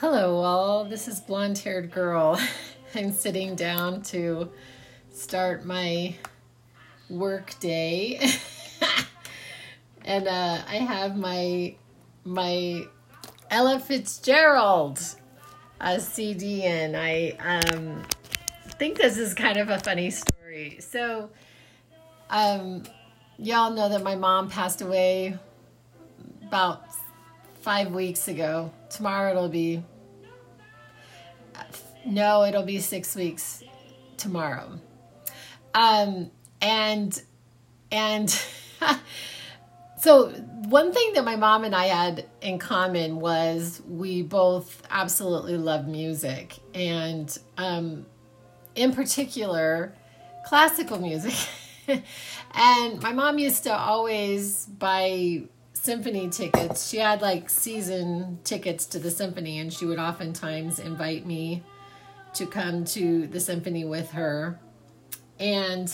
Hello, all. This is blonde haired girl. I'm sitting down to start my work day. and uh, I have my my Ella Fitzgerald uh, CD in. I um, think this is kind of a funny story. So, um, y'all know that my mom passed away about five weeks ago. Tomorrow it'll be, no, it'll be six weeks tomorrow. Um, and, and, so one thing that my mom and I had in common was we both absolutely love music and, um, in particular, classical music. and my mom used to always buy symphony tickets. She had like season tickets to the symphony, and she would oftentimes invite me to come to the symphony with her. And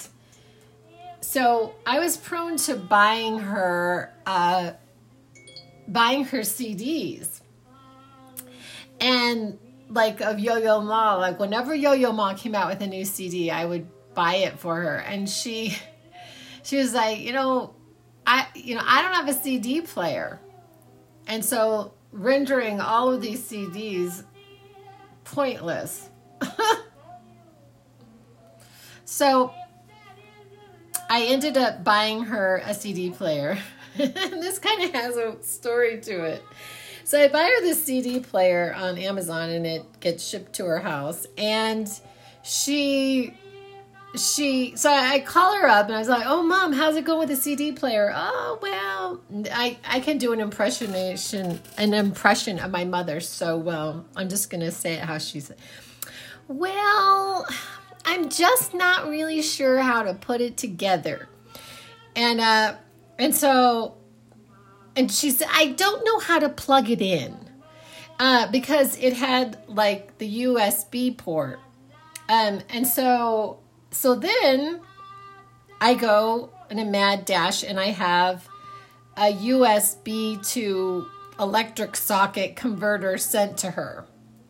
so I was prone to buying her uh, buying her CDs. And like of Yo Yo Ma, like whenever Yo Yo Ma came out with a new CD, I would buy it for her. And she she was like, you know, I you know, I don't have a CD player. And so rendering all of these CDs pointless. so I ended up buying her a CD player. And this kind of has a story to it. So I buy her the CD player on Amazon and it gets shipped to her house. And she she so I call her up and I was like, "Oh, mom, how's it going with the CD player?" Oh, well, I I can do an impressionation an impression of my mother so well. I'm just gonna say it how she said. Well, I'm just not really sure how to put it together, and uh, and so, and she said, "I don't know how to plug it in." Uh, because it had like the USB port. Um, and so so then I go in a mad dash and I have a USB to electric socket converter sent to her.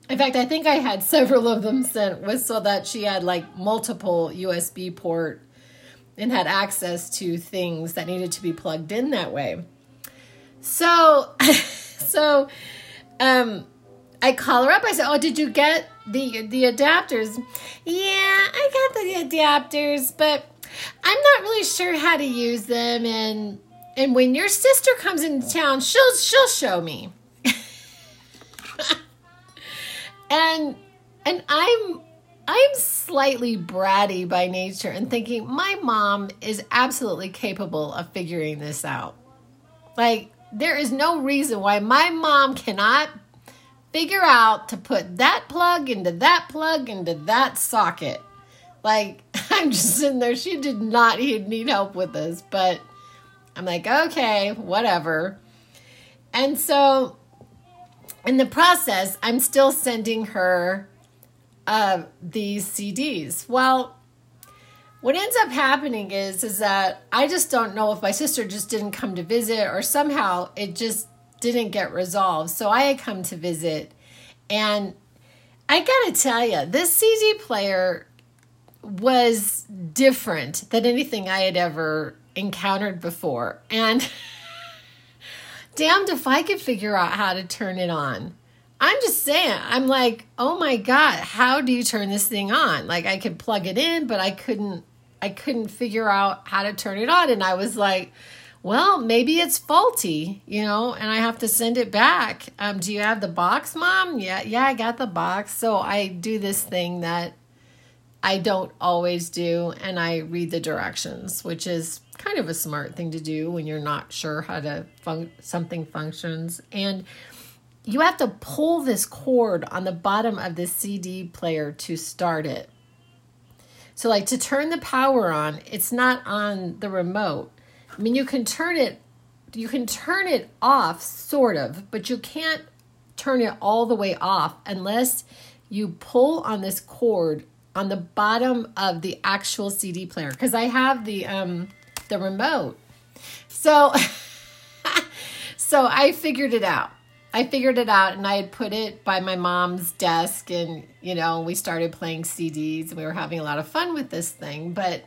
In fact, I think I had several of them sent with so that she had like multiple USB port and had access to things that needed to be plugged in that way. So, so, um, I call her up. I said, "Oh, did you get the the adapters?" Yeah, I got the adapters, but I'm not really sure how to use them. And and when your sister comes into town, she'll she'll show me. and and I'm I'm slightly bratty by nature and thinking my mom is absolutely capable of figuring this out. Like there is no reason why my mom cannot figure out to put that plug into that plug into that socket. Like, I'm just sitting there. She did not need help with this, but I'm like, okay, whatever. And so, in the process, I'm still sending her uh, these CDs. Well, what ends up happening is is that I just don't know if my sister just didn't come to visit or somehow it just didn't get resolved. So I had come to visit, and I gotta tell you, this CD player was different than anything I had ever encountered before. And damned if I could figure out how to turn it on. I'm just saying, I'm like, oh my God, how do you turn this thing on? Like I could plug it in, but I couldn't I couldn't figure out how to turn it on. And I was like, well, maybe it's faulty, you know, and I have to send it back. Um, do you have the box, mom? Yeah, yeah, I got the box. So I do this thing that I don't always do, and I read the directions, which is kind of a smart thing to do when you're not sure how to fun- something functions. And you have to pull this cord on the bottom of the CD player to start it. So, like to turn the power on, it's not on the remote I mean, you can turn it, you can turn it off, sort of, but you can't turn it all the way off unless you pull on this cord on the bottom of the actual CD player. Because I have the um the remote, so so I figured it out. I figured it out and I had put it by my mom's desk and you know, we started playing CDs and we were having a lot of fun with this thing, but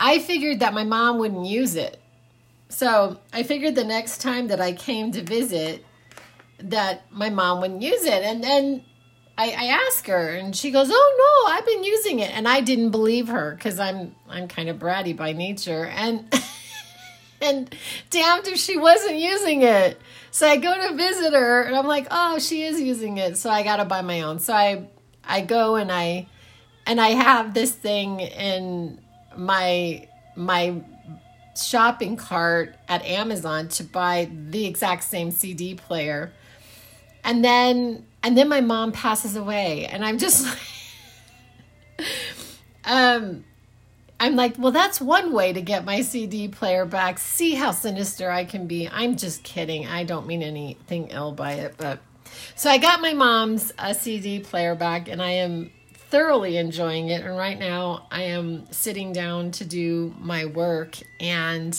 I figured that my mom wouldn't use it. So, I figured the next time that I came to visit that my mom wouldn't use it. And then I, I asked her and she goes, "Oh no, I've been using it." And I didn't believe her cuz I'm I'm kind of bratty by nature and and damned if she wasn't using it. So I go to visit her and I'm like, oh, she is using it. So I got to buy my own. So I, I go and I, and I have this thing in my, my shopping cart at Amazon to buy the exact same CD player. And then, and then my mom passes away and I'm just um, I'm like, well, that's one way to get my CD player back. See how sinister I can be. I'm just kidding. I don't mean anything ill by it, but so I got my mom's uh, CD player back, and I am thoroughly enjoying it. And right now, I am sitting down to do my work and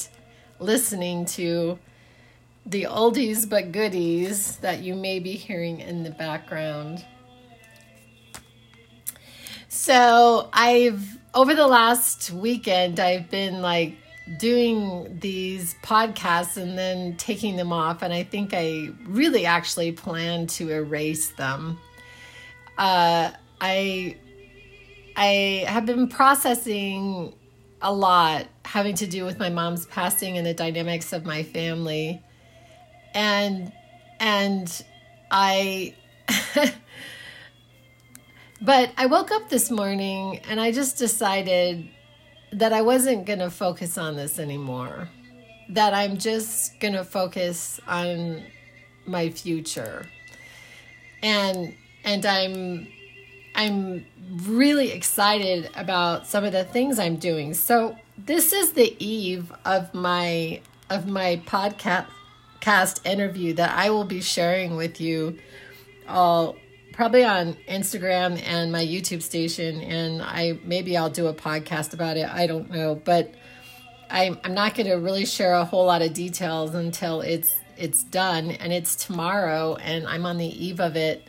listening to the oldies but goodies that you may be hearing in the background. So I've over the last weekend, I've been like doing these podcasts and then taking them off, and I think I really actually plan to erase them. Uh, I I have been processing a lot having to do with my mom's passing and the dynamics of my family, and and I. But I woke up this morning and I just decided that I wasn't going to focus on this anymore. That I'm just going to focus on my future. And and I'm I'm really excited about some of the things I'm doing. So this is the eve of my of my podcast cast interview that I will be sharing with you all probably on Instagram and my YouTube station, and I maybe I'll do a podcast about it. I don't know, but I'm I'm not going to really share a whole lot of details until it's it's done, and it's tomorrow, and I'm on the eve of it,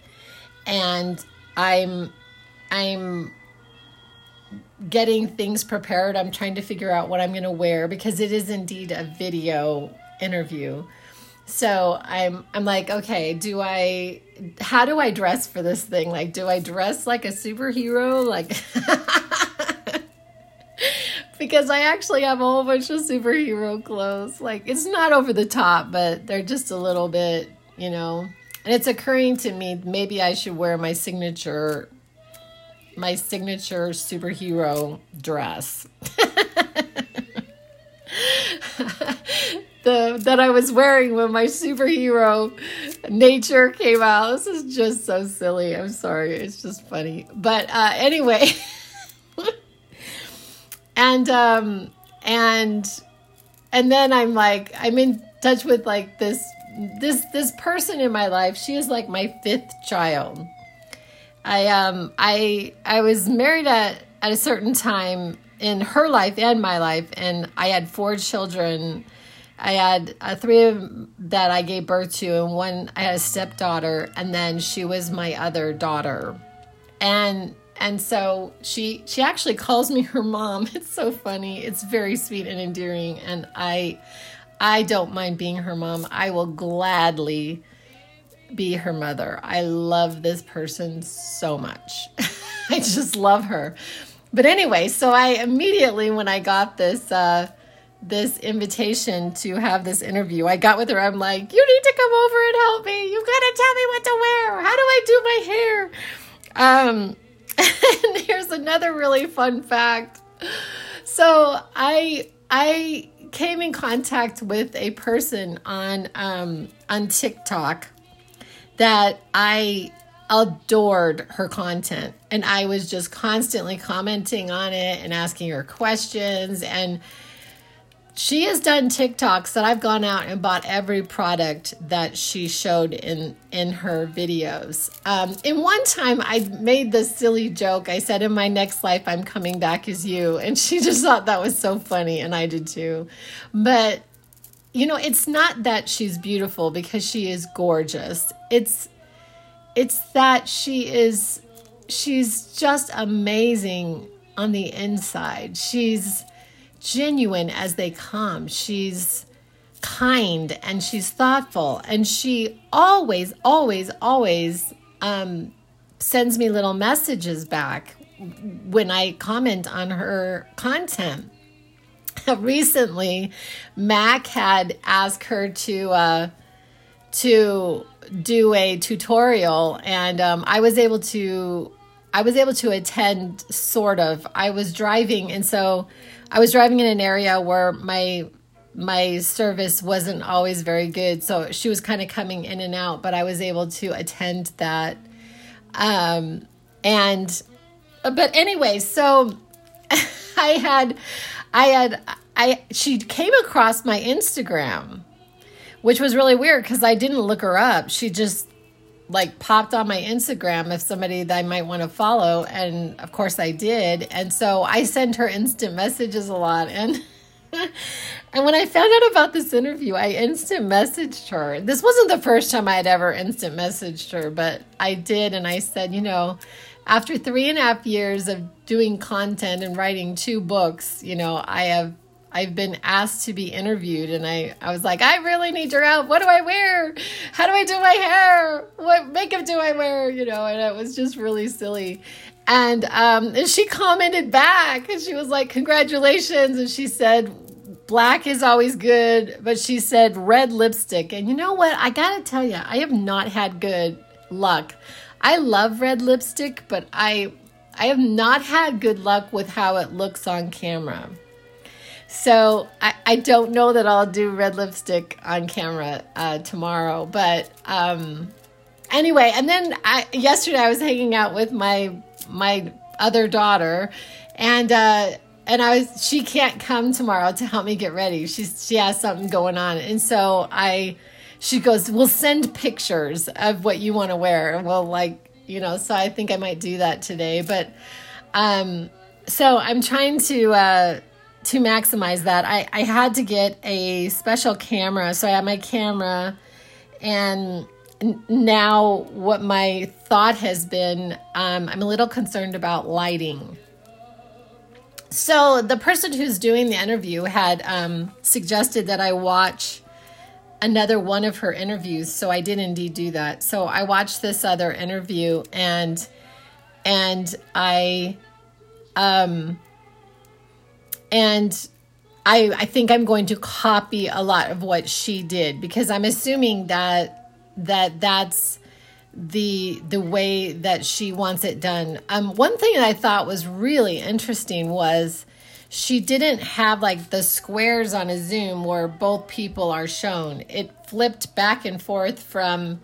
and I'm I'm getting things prepared. I'm trying to figure out what I'm going to wear because it is indeed a video interview. So I'm I'm like, okay, do I how do I dress for this thing? Like do I dress like a superhero? Like because I actually have a whole bunch of superhero clothes. Like it's not over the top, but they're just a little bit, you know. And it's occurring to me maybe I should wear my signature my signature superhero dress. the that I was wearing when my superhero nature came out. This is just so silly. I'm sorry. It's just funny. But uh, anyway, and um, and and then I'm like I'm in touch with like this this this person in my life. She is like my fifth child. I um I I was married at at a certain time in her life and my life, and I had four children I had uh, three that I gave birth to, and one I had a stepdaughter, and then she was my other daughter, and and so she she actually calls me her mom. It's so funny. It's very sweet and endearing, and I I don't mind being her mom. I will gladly be her mother. I love this person so much. I just love her. But anyway, so I immediately when I got this. Uh, this invitation to have this interview. I got with her. I'm like, you need to come over and help me. You gotta tell me what to wear. How do I do my hair? Um, and here's another really fun fact. So I I came in contact with a person on um, on TikTok that I adored her content and I was just constantly commenting on it and asking her questions and she has done TikToks that I've gone out and bought every product that she showed in in her videos. Um, in one time, I made this silly joke. I said, "In my next life, I'm coming back as you," and she just thought that was so funny, and I did too. But you know, it's not that she's beautiful because she is gorgeous. It's it's that she is she's just amazing on the inside. She's genuine as they come. She's kind and she's thoughtful and she always always always um, sends me little messages back when I comment on her content. Recently, Mac had asked her to uh, to do a tutorial, and um, I was able to I was able to attend sort of. I was driving, and so I was driving in an area where my my service wasn't always very good, so she was kind of coming in and out, but I was able to attend that. Um, and but anyway, so I had I had I she came across my Instagram, which was really weird because I didn't look her up. She just like popped on my Instagram if somebody that I might want to follow, and of course I did. And so I sent her instant messages a lot, and and when I found out about this interview, I instant messaged her. This wasn't the first time I had ever instant messaged her, but I did, and I said, you know, after three and a half years of doing content and writing two books, you know, I have I've been asked to be interviewed and I, I was like, I really need your help. What do I wear? How do I do my hair? What makeup do I wear? You know, and it was just really silly. And um, and she commented back and she was like, Congratulations. And she said, Black is always good, but she said red lipstick. And you know what? I gotta tell you, I have not had good luck. I love red lipstick, but I I have not had good luck with how it looks on camera. So I, I don't know that I'll do red lipstick on camera uh, tomorrow, but um, anyway. And then I, yesterday I was hanging out with my my other daughter, and uh, and I was she can't come tomorrow to help me get ready. She's she has something going on, and so I she goes, "We'll send pictures of what you want to wear." Well, like you know, so I think I might do that today, but um, so I'm trying to. Uh, to maximize that, I, I had to get a special camera. So I have my camera, and now what my thought has been um, I'm a little concerned about lighting. So the person who's doing the interview had um, suggested that I watch another one of her interviews so i did indeed do that so i watched this other interview and and i um and I, I think I'm going to copy a lot of what she did because I'm assuming that that that's the the way that she wants it done. Um, one thing that I thought was really interesting was she didn't have like the squares on a Zoom where both people are shown. It flipped back and forth from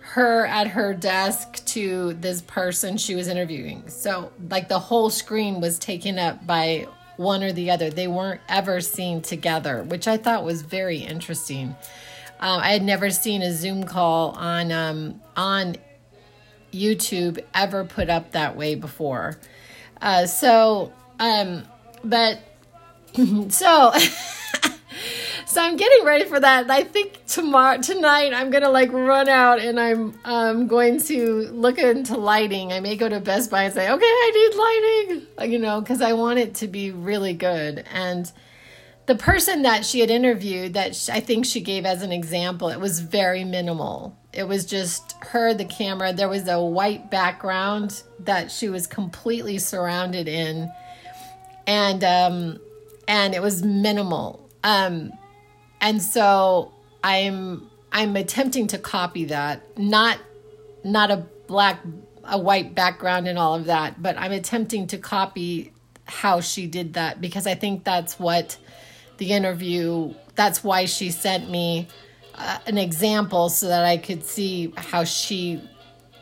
her at her desk to this person she was interviewing. So like the whole screen was taken up by one or the other. They weren't ever seen together, which I thought was very interesting. Uh, I had never seen a Zoom call on um, on YouTube ever put up that way before. Uh, so, um, but so so I'm getting ready for that. I think tomorrow tonight I'm gonna like run out and I'm um, going to look into lighting. I may go to Best Buy and say, okay, I need lighting, you know, because I want it to be really good. And the person that she had interviewed, that I think she gave as an example, it was very minimal. It was just her, the camera. There was a white background that she was completely surrounded in, and um, and it was minimal. Um, and so i'm i'm attempting to copy that not not a black a white background and all of that but i'm attempting to copy how she did that because i think that's what the interview that's why she sent me uh, an example so that i could see how she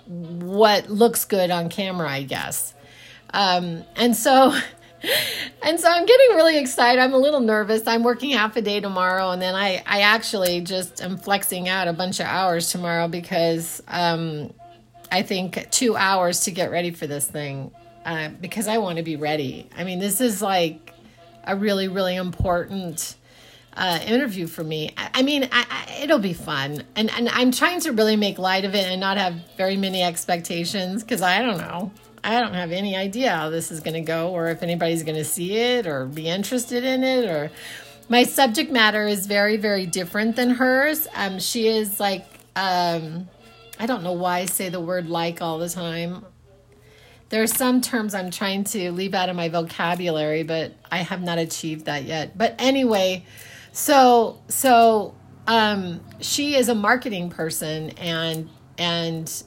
what looks good on camera i guess um, and so and so I'm getting really excited. I'm a little nervous. I'm working half a day tomorrow, and then I, I actually just am flexing out a bunch of hours tomorrow because um, I think two hours to get ready for this thing uh, because I want to be ready. I mean, this is like a really, really important uh, interview for me. I, I mean, I, I, it'll be fun, and and I'm trying to really make light of it and not have very many expectations because I don't know. I don't have any idea how this is going to go, or if anybody's going to see it or be interested in it, or my subject matter is very, very different than hers. Um, she is like, um, I don't know why I say the word like all the time. There are some terms I'm trying to leave out of my vocabulary, but I have not achieved that yet. But anyway, so so um, she is a marketing person, and and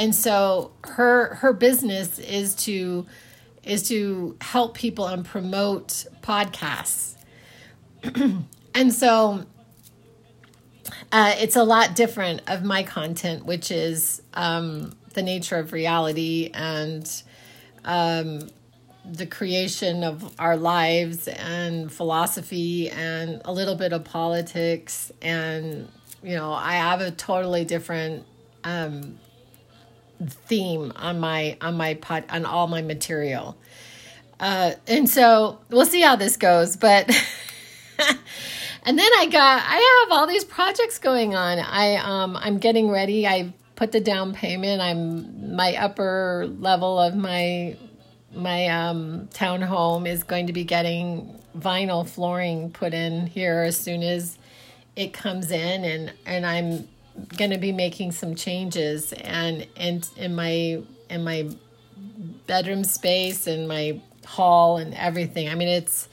and so her her business is to is to help people and promote podcasts. and so uh, it's a lot different of my content, which is um, the nature of reality and um, the creation of our lives and philosophy and a little bit of politics and you know i have a totally different um, theme on my on my pod on all my material. Uh, and so we'll see how this goes but and then i got i have all these projects going on. I um i'm getting ready. I put the down payment. I'm my upper level of my my um, townhome is going to be getting vinyl flooring put in here as soon as it comes in, and and I'm going to be making some changes and and in my in my bedroom space and my hall and everything. I mean, it's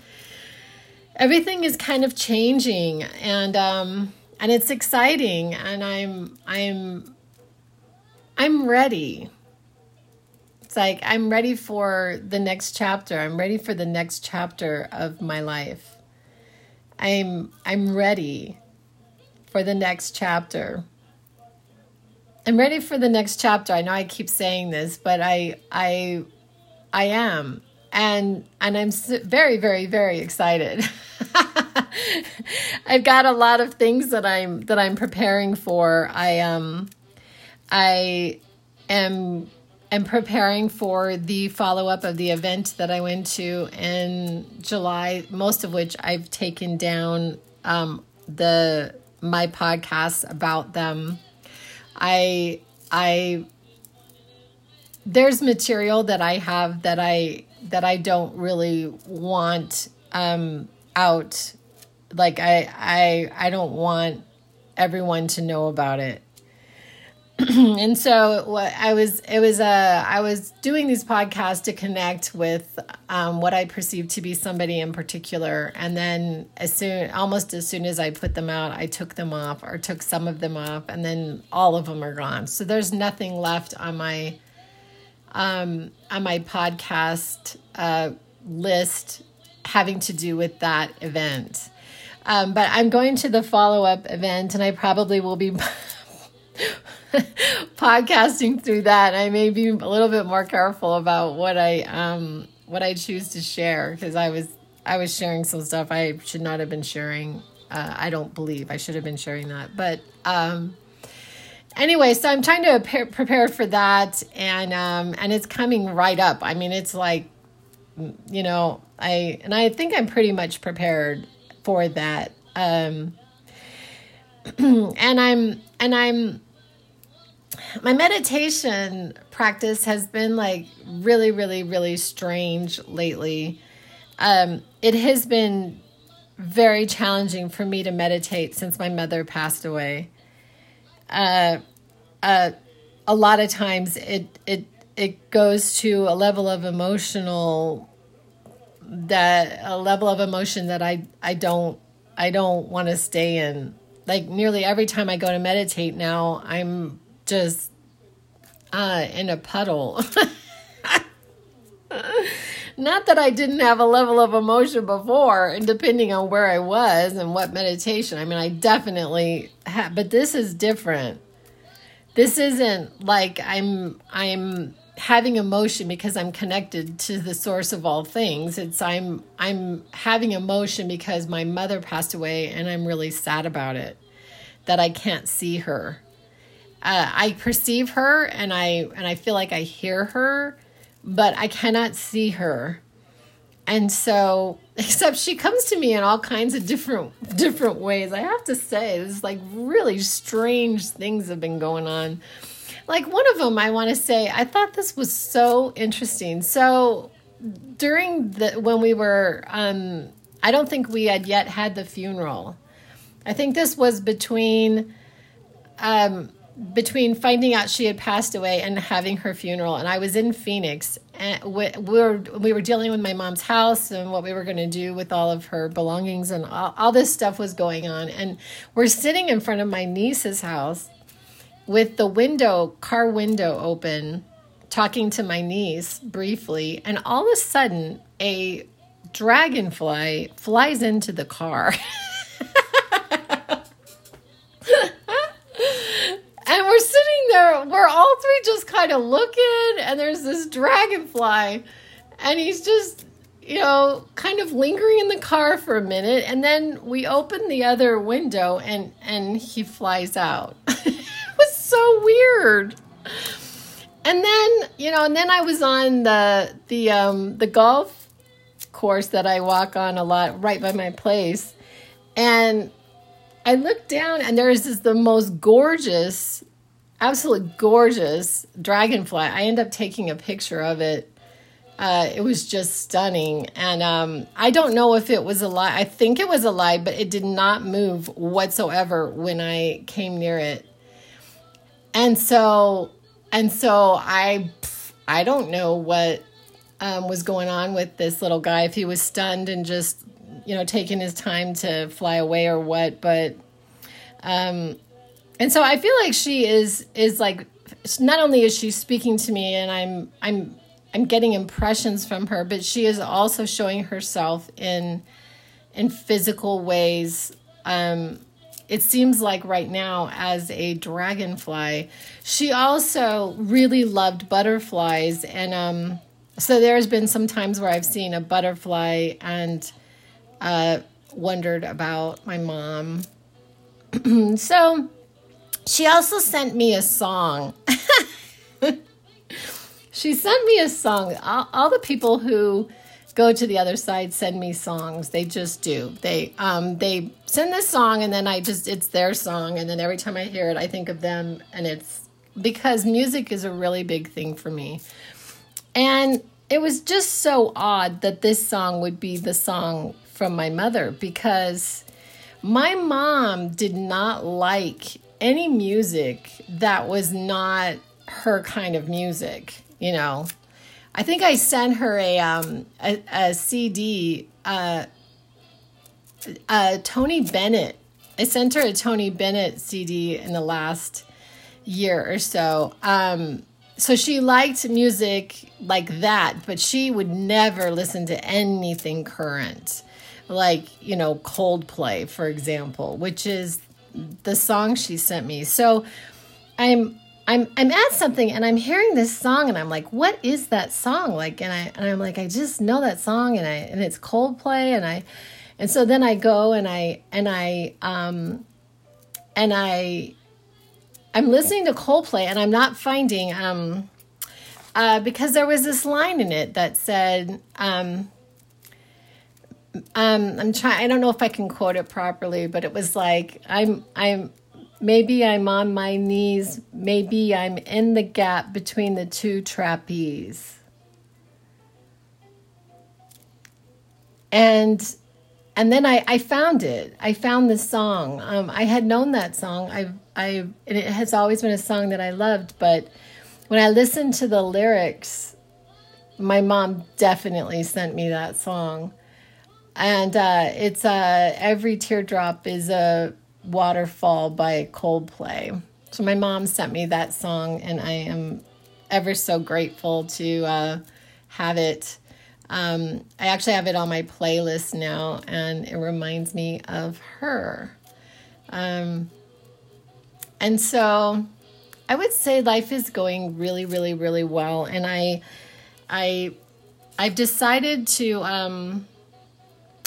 everything is kind of changing and um and it's exciting and I'm I'm I'm ready It's like I'm ready for the next chapter. I'm ready for the next chapter of my life. I'm I'm ready for the next chapter. I'm ready for the next chapter. I know I keep saying this, but I I I am and and I'm very very very excited. I've got a lot of things that I'm that I'm preparing for. I um I am am preparing for the follow up of the event that I went to in July, most of which I've taken down um, the my podcast about them. I I there's material that I have that I that I don't really want um, out. Like I I I don't want everyone to know about it. and so what I was it was uh I was doing these podcasts to connect with um, what I perceived to be somebody in particular. And then as soon almost as soon as I put them out I took them off or took some of them off and then all of them are gone. So there's nothing left on my um on my podcast uh list having to do with that event. Um, but I'm going to the follow up event and I probably will be podcasting through that. I may be a little bit more careful about what I um what I choose to share because I was I was sharing some stuff I should not have been sharing. Uh, I don't believe I should have been sharing that, but um anyway, so I'm trying to prepare, prepare for that, and um, and it's coming right up. I mean, it's like, you know, I and I think I'm pretty much prepared for that. Um, and I'm and I'm my meditation practice has been like really, really, really strange lately. Um, it has been very challenging for me to meditate since my mother passed away. Uh, uh, a lot of times it it it goes to a level of emotional that a level of emotion that I I don't I don't want to stay in. Like nearly every time I go to meditate now, I'm just uh, in a puddle. Not that I didn't have a level of emotion before, and depending on where I was and what meditation. I mean, I definitely have, but this is different. This isn't like I'm I'm having emotion because I'm connected to the source of all things. It's I'm I'm having emotion because my mother passed away and I'm really sad about it. That I can't see her uh, I perceive her and I and I feel like I hear her, but I cannot see her. and so except she comes to me in all kinds of different different ways. I have to say, this like really strange things have been going on. Like one of them, I want to say, I thought this was so interesting. So during the when we were, um, I don't think we had yet had the funeral. I think this was between um, between finding out she had passed away and having her funeral. And i was in phoenix and we, we were we were dealing with my mom's house and what we were going to do with all of her belongings and all, all this stuff was going on. And we're sitting in front of my niece's house with the window car window open talking to my niece briefly. And all of a sudden a dragonfly flies into the car just kind of looking, and there's this dragonfly, and he's just, you know, kind of lingering in the car for a minute, and then we open the other window, and and he flies out. it was so weird. And then, you know, and then I was on the the um the golf course that I walk on a lot right by my place. And I looked down and there is this the most gorgeous, absolutely gorgeous dragonfly. I end up taking a picture of it. Uh, it was just stunning. And um, I don't know if it was alive. I think it was alive, but it did not move whatsoever when I came near it. And so, and so I, I don't know what um, was going on with this little guy. If he was stunned and just you know, taking his time to fly away or what, but um and so I feel like she is is like not only is she speaking to me and I'm I'm I'm getting impressions from her, but she is also showing herself in in physical ways. Um it seems like right now as a dragonfly. She also really loved butterflies and um so there's been some times where I've seen a butterfly and uh, wondered about my mom. so she also sent me a song. she sent me a song. All, all, the people who go to the other side send me songs. They just do. They um they send this song and then I just it's their song and then every time I hear it I think of them and it's because music is a really big thing for me. And it was just so odd that this song would be the song from my mother because my mom did not like any music that was not her kind of music, you know. I think I sent her a um a, a CD uh Tony Bennett. I sent her a Tony Bennett CD in the last year or so. Um so she liked music like that, but she would never listen to anything current like, you know, Coldplay, for example, which is the song she sent me. So I'm I'm I'm at something and I'm hearing this song and I'm like, what is that song? Like and I and I'm like, I just know that song and I and it's Coldplay and I and so then I go and I and I um and I I'm listening to Coldplay and I'm not finding um uh because there was this line in it that said um um, I'm trying. I don't know if I can quote it properly, but it was like I'm I'm maybe I'm on my knees. Maybe I'm in the gap between the two trapeze. And and then I, I found it. I found the song. Um, I had known that song. I I it has always been a song that I loved. But when I listened to the lyrics, my mom definitely sent me that song and uh, it's uh, every teardrop is a waterfall by Coldplay. So my mom sent me that song, and I am ever so grateful to uh, have it. Um, I actually have it on my playlist now, and it reminds me of her. Um, and so I would say life is going really, really, really well, and I, I, I've decided to. Um,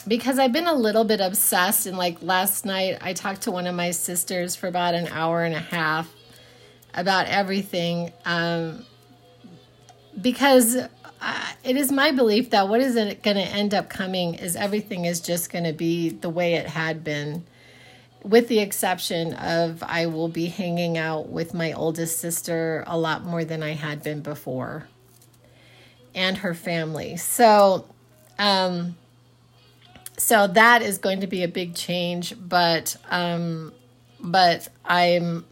because I've been a little bit obsessed. And like last night, I talked to one of my sisters for about an hour and a half about everything. Um, because I, it is my belief that what is it going to end up coming is everything is just going to be the way it had been with the exception of I will be hanging out with my oldest sister a lot more than I had been before and her family. So um so that is going to be a big change, but um but I'm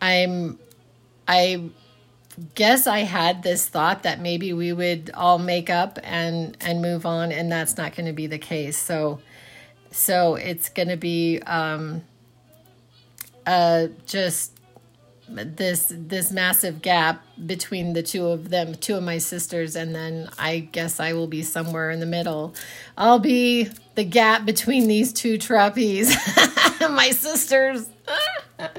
I'm I guess I had this thought that maybe we would all make up and and move on and that's not going to be the case. So so it's going to be um, uh, just this this massive gap between the two of them, two of my sisters, and then I guess I will be somewhere in the middle. I'll be the gap between these two trappies, my sisters. but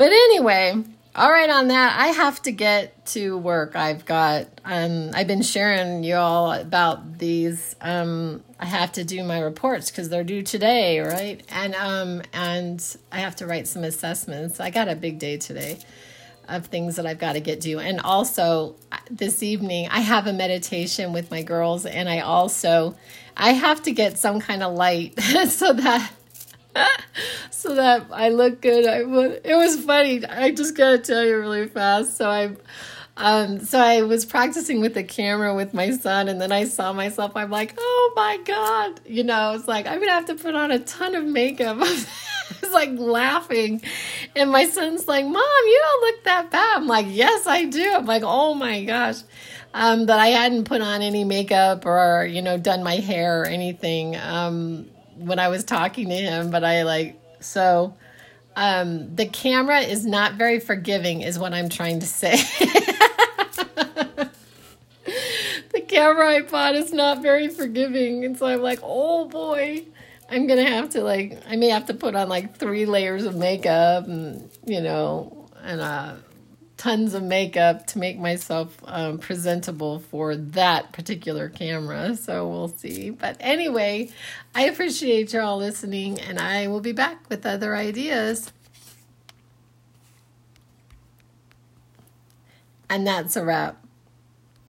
anyway, all right on that i have to get to work. I've got um i've been sharing you all about these. Um i have to do my reports because they're due today right? And um and i have to write some assessments. I got a big day today of things that i've got to get due. And also this evening i have a meditation with my girls and i also i have to get some kind of light so that so that I look good. I it was funny. I just gotta tell you really fast. So I, um, so I was practicing with the camera with my son, and then I saw myself. I'm like, oh my god, you know, it's like I'm gonna have to put on a ton of makeup. I was like laughing, and my son's like, "Mom, you don't look that bad." I'm like, "Yes, I do." I'm like, "Oh my gosh." Um, that I hadn't put on any makeup or you know done my hair or anything. Um, when I was talking to him, but I like so um the camera is not very forgiving is what I'm trying to say. the camera I bought is not very forgiving. And so I'm like, oh boy, I'm gonna have to like I may have to put on like three layers of makeup and you know and uh tons of makeup to make myself um, presentable for that particular camera. So we'll see. But anyway, I appreciate y'all listening, and I will be back with other ideas. And that's a wrap.